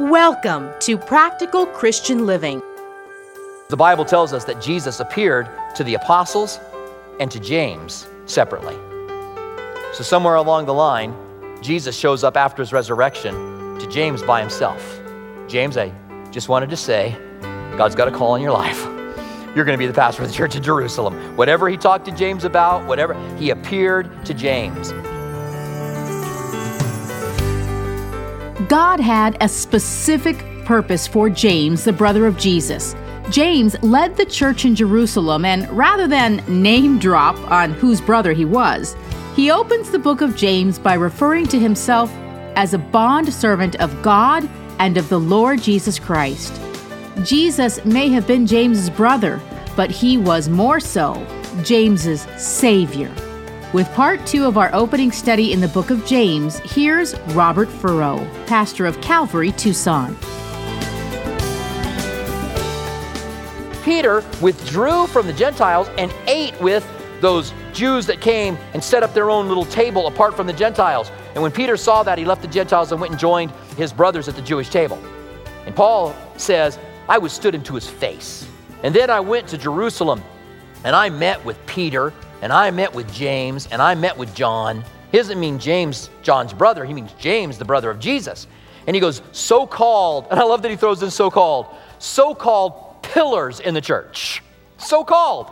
Welcome to Practical Christian Living. The Bible tells us that Jesus appeared to the apostles and to James separately. So, somewhere along the line, Jesus shows up after his resurrection to James by himself. James, I just wanted to say, God's got a call in your life. You're going to be the pastor of the church in Jerusalem. Whatever he talked to James about, whatever, he appeared to James. God had a specific purpose for James, the brother of Jesus. James led the church in Jerusalem, and rather than name drop on whose brother he was, he opens the book of James by referring to himself as a bond servant of God and of the Lord Jesus Christ. Jesus may have been James's brother, but he was more so James's savior. With part two of our opening study in the book of James, here's Robert Furrow, pastor of Calvary, Tucson. Peter withdrew from the Gentiles and ate with those Jews that came and set up their own little table apart from the Gentiles. And when Peter saw that, he left the Gentiles and went and joined his brothers at the Jewish table. And Paul says, I withstood him to his face. And then I went to Jerusalem and I met with Peter and I met with James and I met with John. He doesn't mean James, John's brother, he means James, the brother of Jesus. And he goes, so called, and I love that he throws in so called, so called pillars in the church. So called.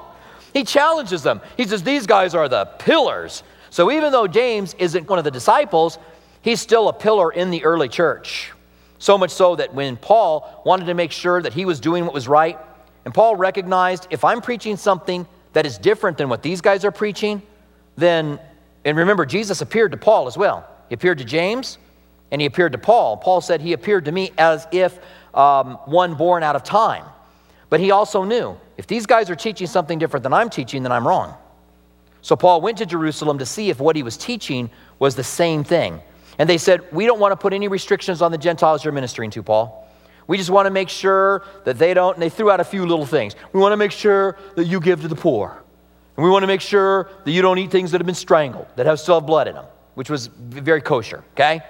He challenges them. He says, These guys are the pillars. So even though James isn't one of the disciples, he's still a pillar in the early church. So much so that when Paul wanted to make sure that he was doing what was right, and Paul recognized if I'm preaching something that is different than what these guys are preaching, then, and remember, Jesus appeared to Paul as well. He appeared to James and he appeared to Paul. Paul said, He appeared to me as if um, one born out of time. But he also knew if these guys are teaching something different than I'm teaching, then I'm wrong. So Paul went to Jerusalem to see if what he was teaching was the same thing. And they said, We don't want to put any restrictions on the Gentiles you're ministering to, Paul. We just want to make sure that they don't, and they threw out a few little things. We want to make sure that you give to the poor. And we want to make sure that you don't eat things that have been strangled, that have still have blood in them, which was very kosher, okay?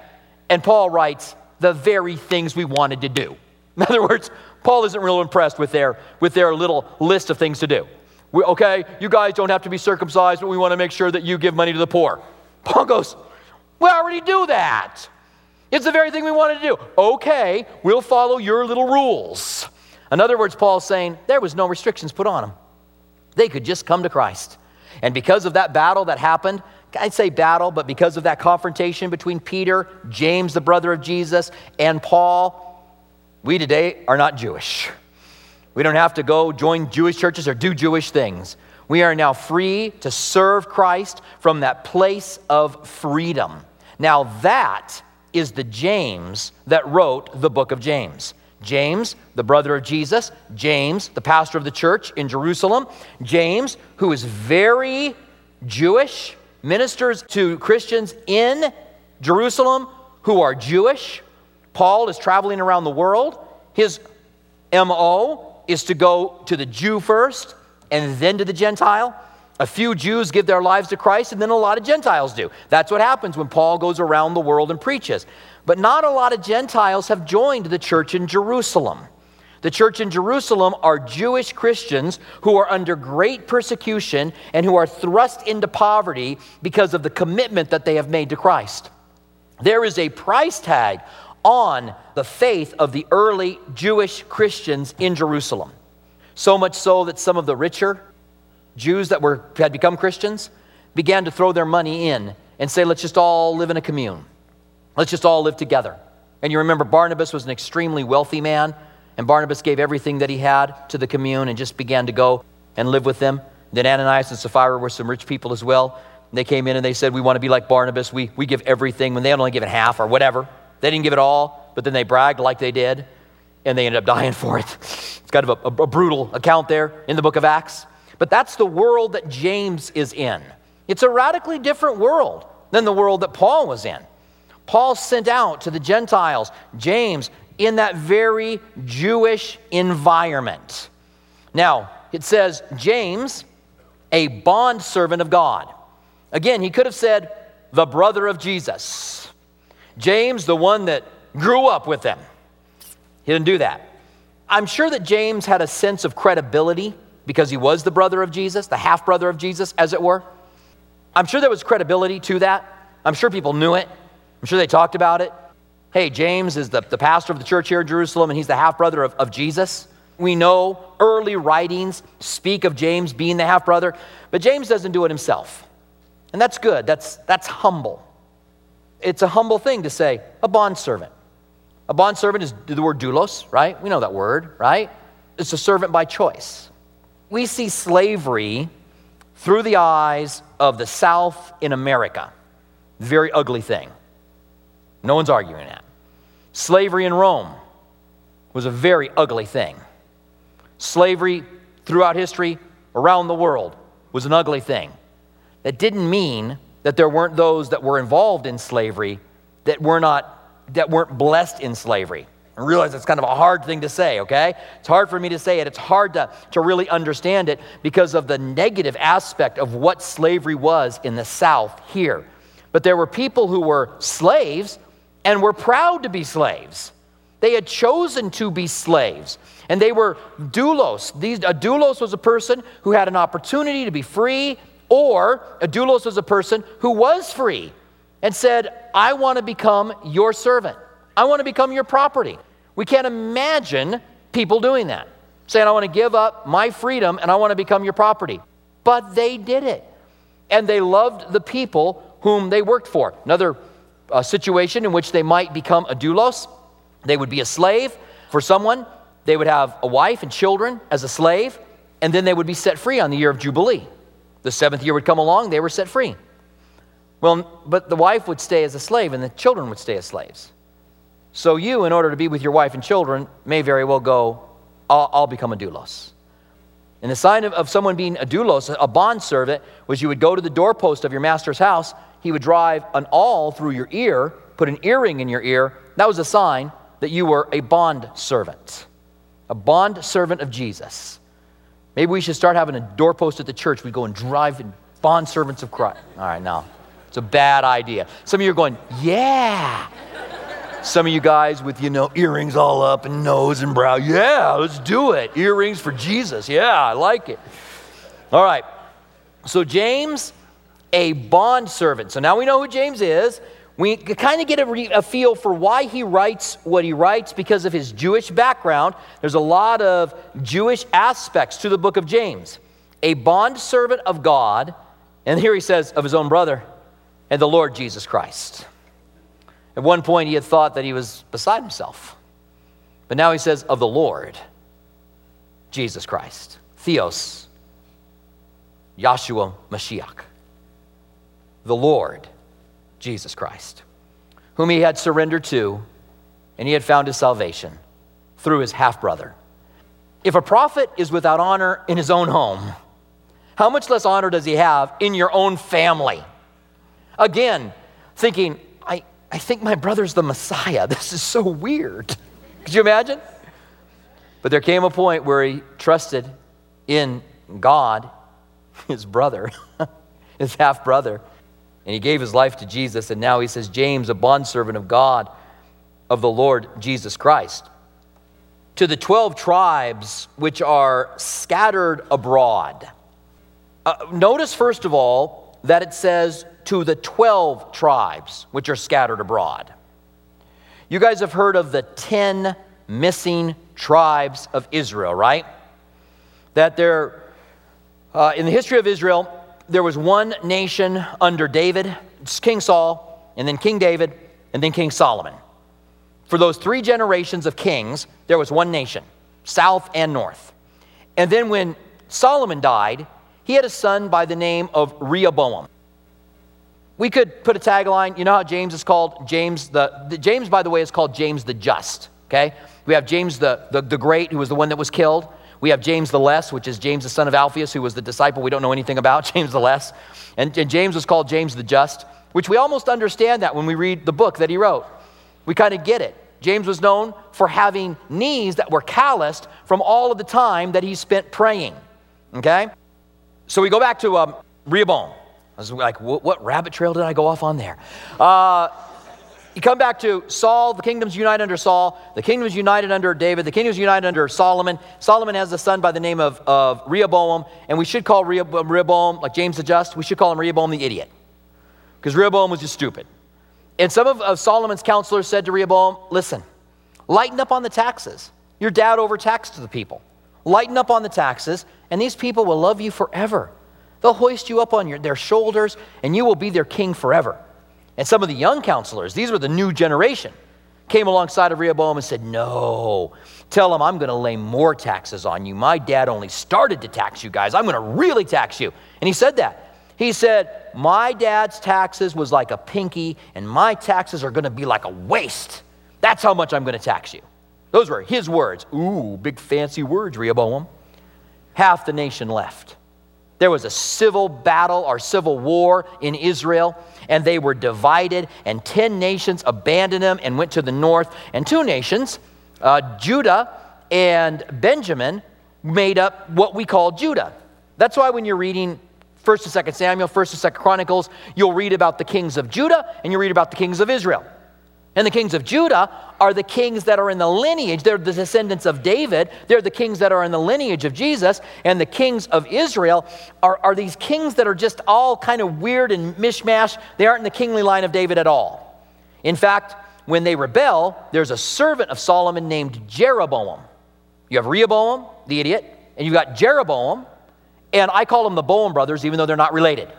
And Paul writes, the very things we wanted to do. In other words, Paul isn't real impressed with their, with their little list of things to do. We, okay, you guys don't have to be circumcised, but we want to make sure that you give money to the poor. Paul goes, We already do that. It's the very thing we wanted to do. Okay, we'll follow your little rules. In other words, Paul's saying there was no restrictions put on them. They could just come to Christ. And because of that battle that happened, I'd say battle, but because of that confrontation between Peter, James, the brother of Jesus, and Paul, we today are not Jewish. We don't have to go join Jewish churches or do Jewish things. We are now free to serve Christ from that place of freedom. Now, that is the James that wrote the book of James. James, the brother of Jesus, James, the pastor of the church in Jerusalem, James, who is very Jewish, ministers to Christians in Jerusalem who are Jewish, Paul is traveling around the world. His MO is to go to the Jew first and then to the Gentile. A few Jews give their lives to Christ, and then a lot of Gentiles do. That's what happens when Paul goes around the world and preaches. But not a lot of Gentiles have joined the church in Jerusalem. The church in Jerusalem are Jewish Christians who are under great persecution and who are thrust into poverty because of the commitment that they have made to Christ. There is a price tag on the faith of the early Jewish Christians in Jerusalem. So much so that some of the richer Jews that were, had become Christians began to throw their money in and say, let's just all live in a commune. Let's just all live together. And you remember Barnabas was an extremely wealthy man, and Barnabas gave everything that he had to the commune and just began to go and live with them. Then Ananias and Sapphira were some rich people as well. They came in and they said, We want to be like Barnabas. We, we give everything when they had only given half or whatever. They didn't give it all, but then they bragged like they did, and they ended up dying for it. It's kind of a, a, a brutal account there in the book of Acts. But that's the world that James is in. It's a radically different world than the world that Paul was in. Paul sent out to the Gentiles, James, in that very Jewish environment. Now, it says, James, a bondservant of God. Again, he could have said, the brother of Jesus. James, the one that grew up with them. He didn't do that. I'm sure that James had a sense of credibility because he was the brother of Jesus, the half brother of Jesus, as it were. I'm sure there was credibility to that. I'm sure people knew it. I'm sure they talked about it. Hey, James is the, the pastor of the church here in Jerusalem, and he's the half brother of, of Jesus. We know early writings speak of James being the half brother, but James doesn't do it himself. And that's good. That's, that's humble. It's a humble thing to say, a bondservant. A bondservant is the word doulos, right? We know that word, right? It's a servant by choice. We see slavery through the eyes of the South in America. Very ugly thing. No one's arguing that. Slavery in Rome was a very ugly thing. Slavery throughout history, around the world, was an ugly thing. That didn't mean that there weren't those that were involved in slavery that were not that weren't blessed in slavery. I realize it's kind of a hard thing to say, okay? It's hard for me to say it. It's hard to, to really understand it because of the negative aspect of what slavery was in the South here. But there were people who were slaves and were proud to be slaves. They had chosen to be slaves. And they were doulos. These, a doulos was a person who had an opportunity to be free, or a doulos was a person who was free and said, I want to become your servant. I want to become your property. We can't imagine people doing that, saying, I want to give up my freedom and I want to become your property. But they did it. And they loved the people whom they worked for. Another uh, situation in which they might become a doulos, they would be a slave for someone, they would have a wife and children as a slave, and then they would be set free on the year of Jubilee. The seventh year would come along, they were set free. Well, but the wife would stay as a slave and the children would stay as slaves. So you, in order to be with your wife and children, may very well go, I'll, I'll become a doulos. And the sign of, of someone being a doulos, a bond servant, was you would go to the doorpost of your master's house, he would drive an awl through your ear, put an earring in your ear. That was a sign that you were a bond servant, a bond servant of Jesus. Maybe we should start having a doorpost at the church. We go and drive in bond servants of Christ. All right, now, it's a bad idea. Some of you are going, yeah. Some of you guys with, you know, earrings all up and nose and brow. Yeah, let's do it. Earrings for Jesus. Yeah, I like it. All right. So, James, a bond servant. So now we know who James is. We kind of get a, re- a, feel for why he writes what he writes because of his Jewish background. There's a lot of Jewish aspects to the book of James. A bond servant of God, and here he says of his own brother, and the Lord Jesus Christ. At one point, he had thought that he was beside himself. But now he says, of the Lord, Jesus Christ. Theos, Yahshua Mashiach. The Lord, Jesus Christ, whom he had surrendered to, and he had found his salvation through his half brother. If a prophet is without honor in his own home, how much less honor does he have in your own family? Again, thinking, I think my brother's the Messiah. This is so weird. Could you imagine? But there came a point where he trusted in God, his brother, his half brother, and he gave his life to Jesus. And now he says, James, a bondservant of God, of the Lord Jesus Christ. To the 12 tribes which are scattered abroad. Uh, notice, first of all, that it says to the 12 tribes which are scattered abroad. You guys have heard of the 10 missing tribes of Israel, right? That there, uh, in the history of Israel, there was one nation under David, King Saul, and then King David, and then King Solomon. For those three generations of kings, there was one nation, south and north. And then when Solomon died, he had a son by the name of Rehoboam. We could put a tagline. You know how James is called James the, the James, by the way, is called James the Just. Okay, we have James the, the the Great, who was the one that was killed. We have James the Less, which is James the son of Alphaeus, who was the disciple we don't know anything about. James the Less, and, and James was called James the Just, which we almost understand that when we read the book that he wrote. We kind of get it. James was known for having knees that were calloused from all of the time that he spent praying. Okay? So we go back to um, Rehoboam. I was like, what, rabbit trail did I go off on there? Uh, you come back to Saul, the kingdom's united under Saul, the kingdom's united under David, the kingdom's united under Solomon. Solomon has a son by the name of, of Rehoboam, and we should call Rehoboam, Rehoboam, like James the Just, we should call him Rehoboam the idiot. Because Rehoboam was just stupid. And some of, of Solomon's counselors said to Rehoboam, listen, lighten up on the taxes. Your dad overtaxed the people. Lighten up on the taxes, and these people will love you forever. They'll hoist you up on your, their shoulders, and you will be their king forever. And some of the young counselors, these were the new generation, came alongside of Rehoboam and said, No, tell him I'm going to lay more taxes on you. My dad only started to tax you guys. I'm going to really tax you. And he said that. He said, My dad's taxes was like a pinky, and my taxes are going to be like a waist. That's how much I'm going to tax you. Those were his words. Ooh, big fancy words, Rehoboam. Half the nation left. There was a civil battle or civil war in Israel, and they were divided, and 10 nations abandoned them and went to the north, and two nations, uh, Judah and Benjamin, made up what we call Judah. That's why when you're reading 1st and 2nd Samuel, 1st and 2nd Chronicles, you'll read about the kings of Judah and you read about the kings of Israel. And the kings of Judah are the kings that are in the lineage. They're the descendants of David. They're the kings that are in the lineage of Jesus. And the kings of Israel are, are these kings that are just all kind of weird and mishmash. They aren't in the kingly line of David at all. In fact, when they rebel, there's a servant of Solomon named Jeroboam. You have Rehoboam, the idiot, and you've got Jeroboam. And I call them the Boam brothers, even though they're not related,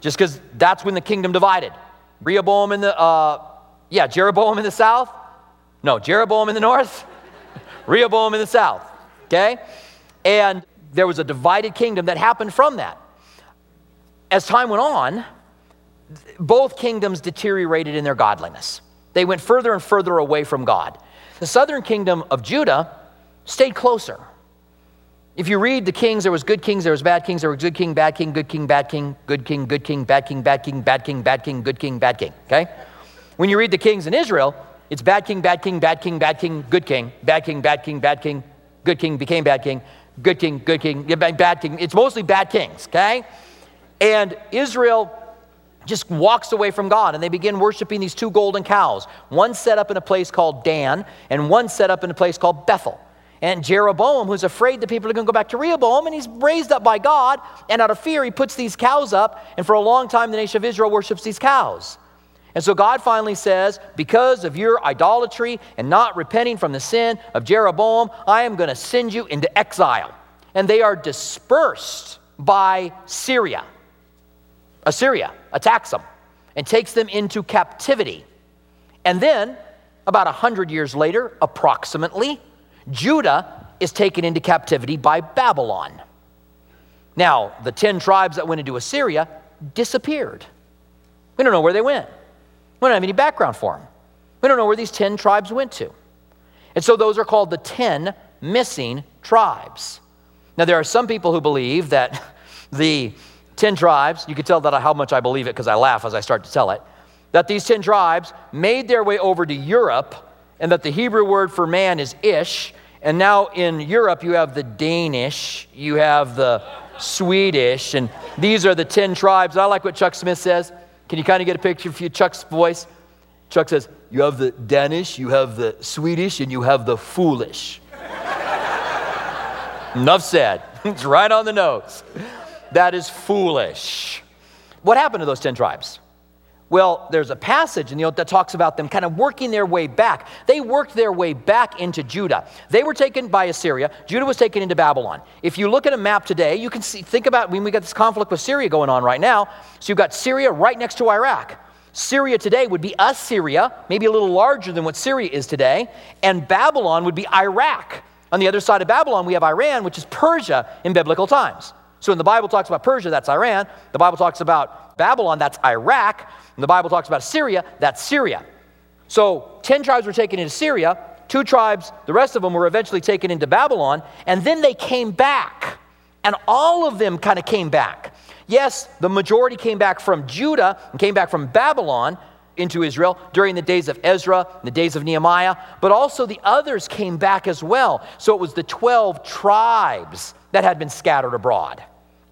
just because that's when the kingdom divided. Rehoboam and the. Uh, yeah, Jeroboam in the south? No, Jeroboam in the north? Rehoboam in the south. Okay? And there was a divided kingdom that happened from that. As time went on, both kingdoms deteriorated in their godliness. They went further and further away from God. The southern kingdom of Judah stayed closer. If you read the kings, there was good kings, there was bad kings, there was good king, bad king, good king, bad king, good king, good king, bad king, bad king, bad king, bad king, good king, bad king. Okay? When you read the kings in Israel, it's bad king, bad king, bad king, bad king, good king, bad king, bad king, bad king, good king became bad king, good king, good king, bad king. It's mostly bad kings, okay? And Israel just walks away from God and they begin worshiping these two golden cows. One set up in a place called Dan and one set up in a place called Bethel. And Jeroboam, who's afraid that people are going to go back to Rehoboam, and he's raised up by God, and out of fear, he puts these cows up, and for a long time, the nation of Israel worships these cows. And so God finally says, Because of your idolatry and not repenting from the sin of Jeroboam, I am going to send you into exile. And they are dispersed by Syria. Assyria attacks them and takes them into captivity. And then, about a hundred years later, approximately, Judah is taken into captivity by Babylon. Now, the 10 tribes that went into Assyria disappeared. We don't know where they went. We don't have any background for them. We don't know where these 10 tribes went to. And so those are called the 10 missing tribes. Now, there are some people who believe that the 10 tribes, you can tell that how much I believe it because I laugh as I start to tell it, that these 10 tribes made their way over to Europe and that the Hebrew word for man is ish. And now in Europe, you have the Danish, you have the Swedish, and these are the 10 tribes. I like what Chuck Smith says. Can you kind of get a picture of Chuck's voice? Chuck says, You have the Danish, you have the Swedish, and you have the foolish. Enough said. it's right on the nose. That is foolish. What happened to those 10 tribes? Well, there's a passage in the Old that talks about them kind of working their way back. They worked their way back into Judah. They were taken by Assyria. Judah was taken into Babylon. If you look at a map today, you can see, think about when we got this conflict with Syria going on right now. So you've got Syria right next to Iraq. Syria today would be Assyria, maybe a little larger than what Syria is today, and Babylon would be Iraq. On the other side of Babylon, we have Iran, which is Persia in biblical times. So when the Bible talks about Persia, that's Iran. The Bible talks about Babylon, that's Iraq. When the Bible talks about Syria, that's Syria. So 10 tribes were taken into Syria, two tribes, the rest of them were eventually taken into Babylon, and then they came back. And all of them kind of came back. Yes, the majority came back from Judah and came back from Babylon into Israel during the days of Ezra, and the days of Nehemiah, but also the others came back as well. So it was the 12 tribes that had been scattered abroad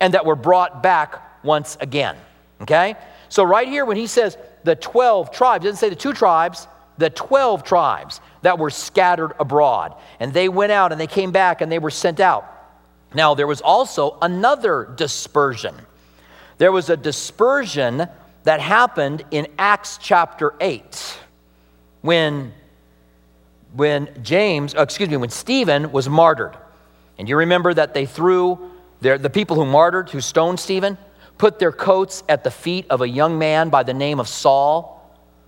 and that were brought back once again. Okay? So, right here, when he says the 12 tribes, doesn't say the two tribes, the 12 tribes that were scattered abroad. And they went out and they came back and they were sent out. Now, there was also another dispersion. There was a dispersion that happened in Acts chapter 8 when, when James, uh, excuse me, when Stephen was martyred. And you remember that they threw their, the people who martyred, who stoned Stephen, put their coats at the feet of a young man by the name of Saul,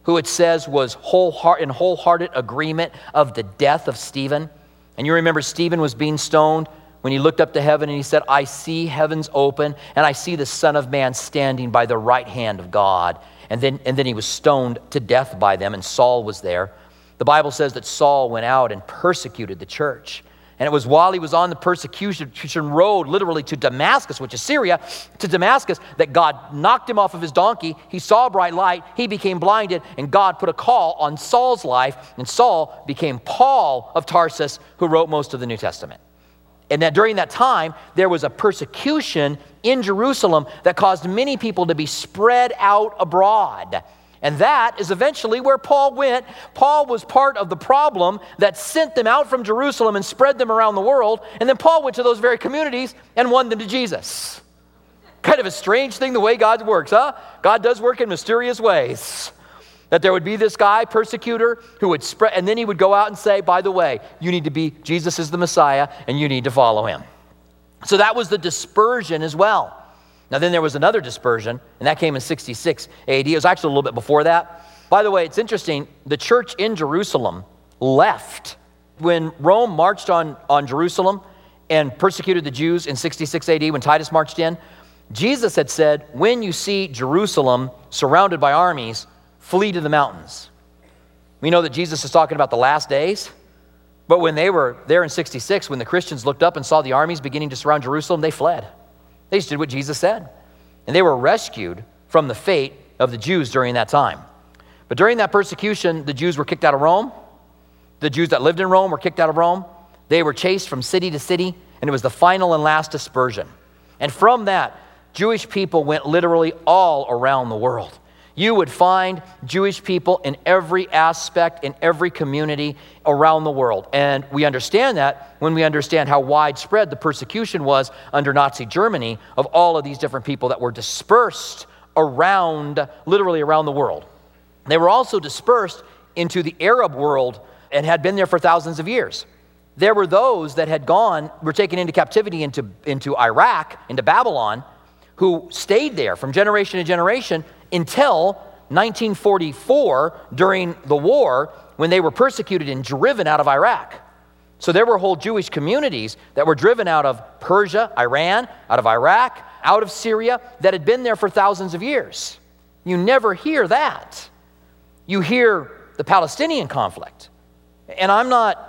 who it says was whole heart, in wholehearted agreement of the death of Stephen. And you remember Stephen was being stoned when he looked up to heaven and he said, I see heavens open and I see the Son of Man standing by the right hand of God. And then, and then he was stoned to death by them, and Saul was there. The Bible says that Saul went out and persecuted the church. And it was while he was on the persecution road, literally to Damascus, which is Syria, to Damascus, that God knocked him off of his donkey. He saw a bright light, he became blinded, and God put a call on Saul's life, and Saul became Paul of Tarsus, who wrote most of the New Testament. And that during that time, there was a persecution in Jerusalem that caused many people to be spread out abroad. And that is eventually where Paul went. Paul was part of the problem that sent them out from Jerusalem and spread them around the world. And then Paul went to those very communities and won them to Jesus. Kind of a strange thing the way God works, huh? God does work in mysterious ways. That there would be this guy, persecutor, who would spread, and then he would go out and say, by the way, you need to be, Jesus is the Messiah, and you need to follow him. So that was the dispersion as well. Now, then there was another dispersion, and that came in 66 AD. It was actually a little bit before that. By the way, it's interesting, the church in Jerusalem left. When Rome marched on, on Jerusalem and persecuted the Jews in 66 AD, when Titus marched in, Jesus had said, When you see Jerusalem surrounded by armies, flee to the mountains. We know that Jesus is talking about the last days, but when they were there in 66, when the Christians looked up and saw the armies beginning to surround Jerusalem, they fled. They just did what Jesus said. And they were rescued from the fate of the Jews during that time. But during that persecution, the Jews were kicked out of Rome. The Jews that lived in Rome were kicked out of Rome. They were chased from city to city, and it was the final and last dispersion. And from that, Jewish people went literally all around the world. You would find Jewish people in every aspect, in every community around the world. And we understand that when we understand how widespread the persecution was under Nazi Germany of all of these different people that were dispersed around, literally around the world. They were also dispersed into the Arab world and had been there for thousands of years. There were those that had gone, were taken into captivity into, into Iraq, into Babylon, who stayed there from generation to generation until 1944 during the war when they were persecuted and driven out of Iraq. So there were whole Jewish communities that were driven out of Persia, Iran, out of Iraq, out of Syria that had been there for thousands of years. You never hear that. You hear the Palestinian conflict. And I'm not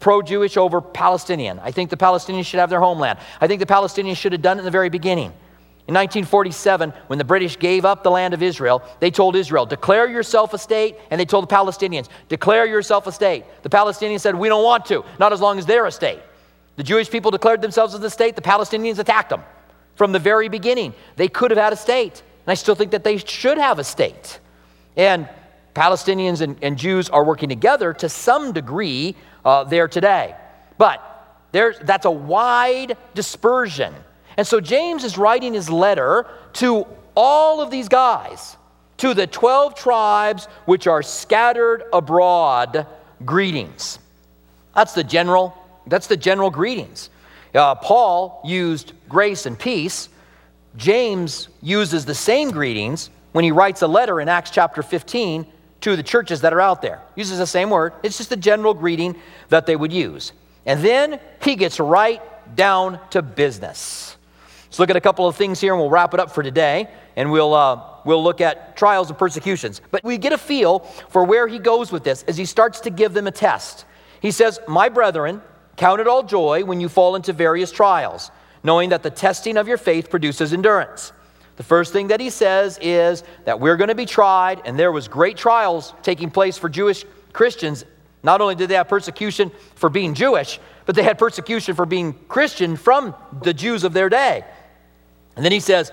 pro Jewish over Palestinian. I think the Palestinians should have their homeland. I think the Palestinians should have done it in the very beginning. In 1947, when the British gave up the land of Israel, they told Israel, declare yourself a state, and they told the Palestinians, declare yourself a state. The Palestinians said, we don't want to, not as long as they're a state. The Jewish people declared themselves as a state, the Palestinians attacked them. From the very beginning, they could have had a state, and I still think that they should have a state. And Palestinians and, and Jews are working together to some degree uh, there today. But there's, that's a wide dispersion and so James is writing his letter to all of these guys, to the 12 tribes which are scattered abroad, greetings. That's the general, that's the general greetings. Uh, Paul used grace and peace. James uses the same greetings when he writes a letter in Acts chapter 15 to the churches that are out there. Uses the same word. It's just a general greeting that they would use. And then he gets right down to business. Let's look at a couple of things here and we'll wrap it up for today. And we'll, uh, we'll look at trials and persecutions. But we get a feel for where he goes with this as he starts to give them a test. He says, My brethren, count it all joy when you fall into various trials, knowing that the testing of your faith produces endurance. The first thing that he says is that we're going to be tried, and there was great trials taking place for Jewish Christians. Not only did they have persecution for being Jewish, but they had persecution for being Christian from the Jews of their day. And then he says,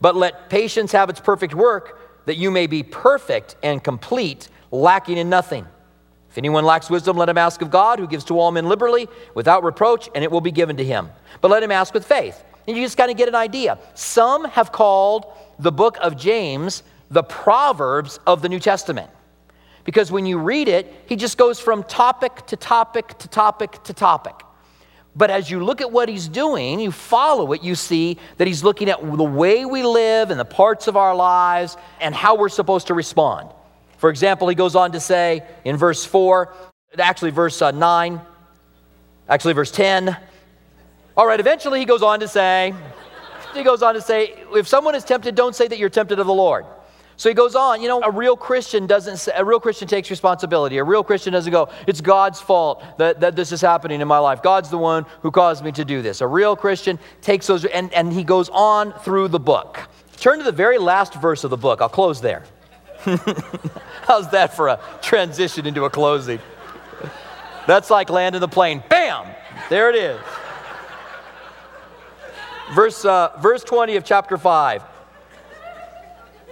But let patience have its perfect work, that you may be perfect and complete, lacking in nothing. If anyone lacks wisdom, let him ask of God, who gives to all men liberally, without reproach, and it will be given to him. But let him ask with faith. And you just kind of get an idea. Some have called the book of James the Proverbs of the New Testament. Because when you read it, he just goes from topic to topic to topic to topic. But as you look at what he's doing, you follow it, you see that he's looking at the way we live and the parts of our lives and how we're supposed to respond. For example, he goes on to say in verse 4, actually, verse uh, 9, actually, verse 10. All right, eventually he goes on to say, he goes on to say, if someone is tempted, don't say that you're tempted of the Lord. So he goes on, you know, a real Christian doesn't say, a real Christian takes responsibility. A real Christian doesn't go, it's God's fault that, that this is happening in my life. God's the one who caused me to do this. A real Christian takes those, and, and he goes on through the book. Turn to the very last verse of the book. I'll close there. How's that for a transition into a closing? That's like landing the plane. Bam! There it is. Verse, uh, verse 20 of chapter 5.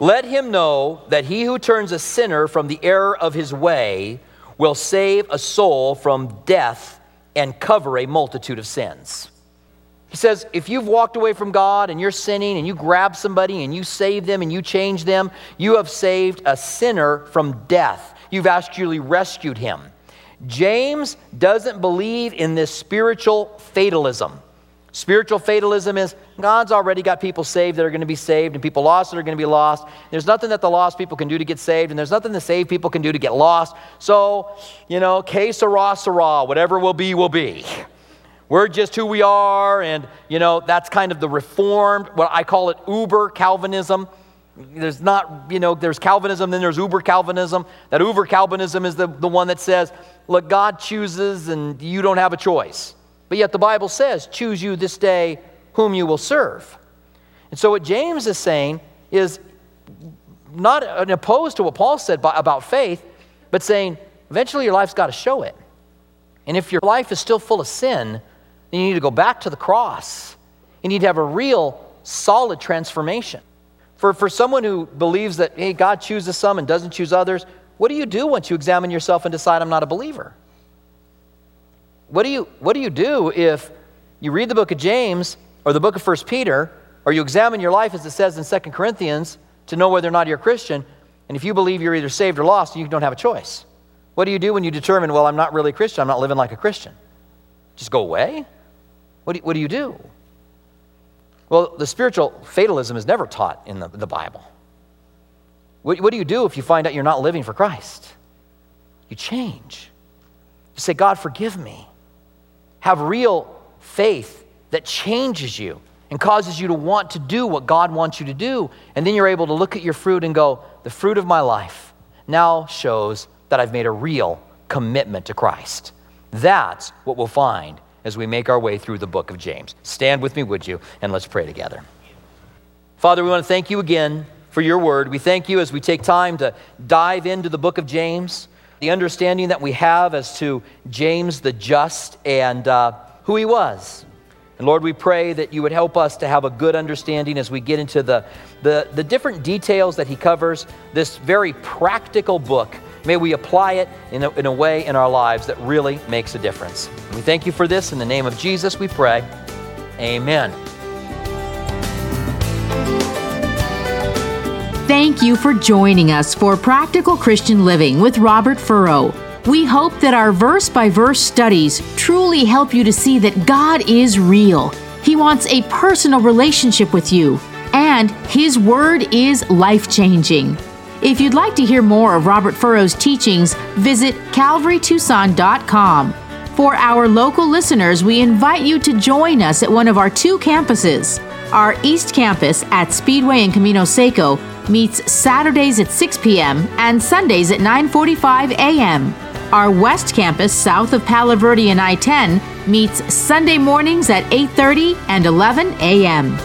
Let him know that he who turns a sinner from the error of his way will save a soul from death and cover a multitude of sins. He says, if you've walked away from God and you're sinning and you grab somebody and you save them and you change them, you have saved a sinner from death. You've actually rescued him. James doesn't believe in this spiritual fatalism. Spiritual fatalism is God's already got people saved that are going to be saved and people lost that are going to be lost. There's nothing that the lost people can do to get saved, and there's nothing the saved people can do to get lost. So, you know, que sera, sera, whatever will be, will be. We're just who we are, and, you know, that's kind of the reformed, what I call it uber Calvinism. There's not, you know, there's Calvinism, then there's uber Calvinism. That uber Calvinism is the, the one that says, look, God chooses and you don't have a choice. But yet the Bible says, choose you this day whom you will serve. And so what James is saying is not opposed to what Paul said about faith, but saying eventually your life's got to show it. And if your life is still full of sin, then you need to go back to the cross. You need to have a real solid transformation. For, for someone who believes that, hey, God chooses some and doesn't choose others, what do you do once you examine yourself and decide I'm not a believer? What do you, what do, you do if you read the book of James or the book of First Peter, or you examine your life as it says in Second Corinthians to know whether or not you're a Christian, and if you believe you're either saved or lost, you don't have a choice. What do you do when you determine, well, I'm not really a Christian, I'm not living like a Christian? Just go away? What do you, what do, you do? Well, the spiritual fatalism is never taught in the, the Bible. What, what do you do if you find out you're not living for Christ? You change. You say, God, forgive me have real faith that changes you and causes you to want to do what God wants you to do. And then you're able to look at your fruit and go, the fruit of my life now shows that I've made a real commitment to Christ. That's what we'll find as we make our way through the book of James. Stand with me, would you? And let's pray together. Father, we want to thank you again for your word. We thank you as we take time to dive into the book of James the understanding that we have as to James the just and uh, who he was. And Lord, we pray that you would help us to have a good understanding as we get into the, the, the different details that he covers, this very practical book. May we apply it in a, in a way in our lives that really makes a difference. we thank you for this. In the name of Jesus, we pray. Amen. Thank you for joining us for Practical Christian Living with Robert Furrow. We hope that our verse by verse studies truly help you to see that God is real. He wants a personal relationship with you, and His Word is life changing. If you'd like to hear more of Robert Furrow's teachings, visit calvarytucson.com. For our local listeners, we invite you to join us at one of our two campuses. Our East Campus at Speedway and Camino Seco meets Saturdays at 6 p.m. and Sundays at 9:45 a.m. Our West Campus south of Palo Verde and I-10 meets Sunday mornings at 8:30 and 11 a.m.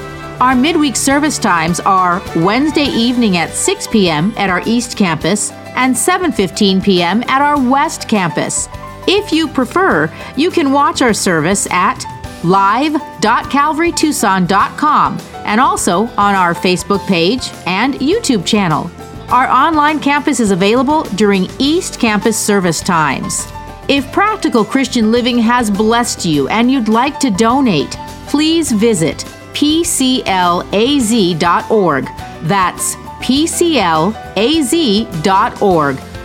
Our midweek service times are Wednesday evening at 6 p.m. at our East Campus and 7:15 p.m. at our West Campus. If you prefer, you can watch our service at live.calvarytucson.com and also on our Facebook page and YouTube channel. Our online campus is available during East Campus service times. If Practical Christian Living has blessed you and you'd like to donate, please visit pclaz.org. That's pclaz.org,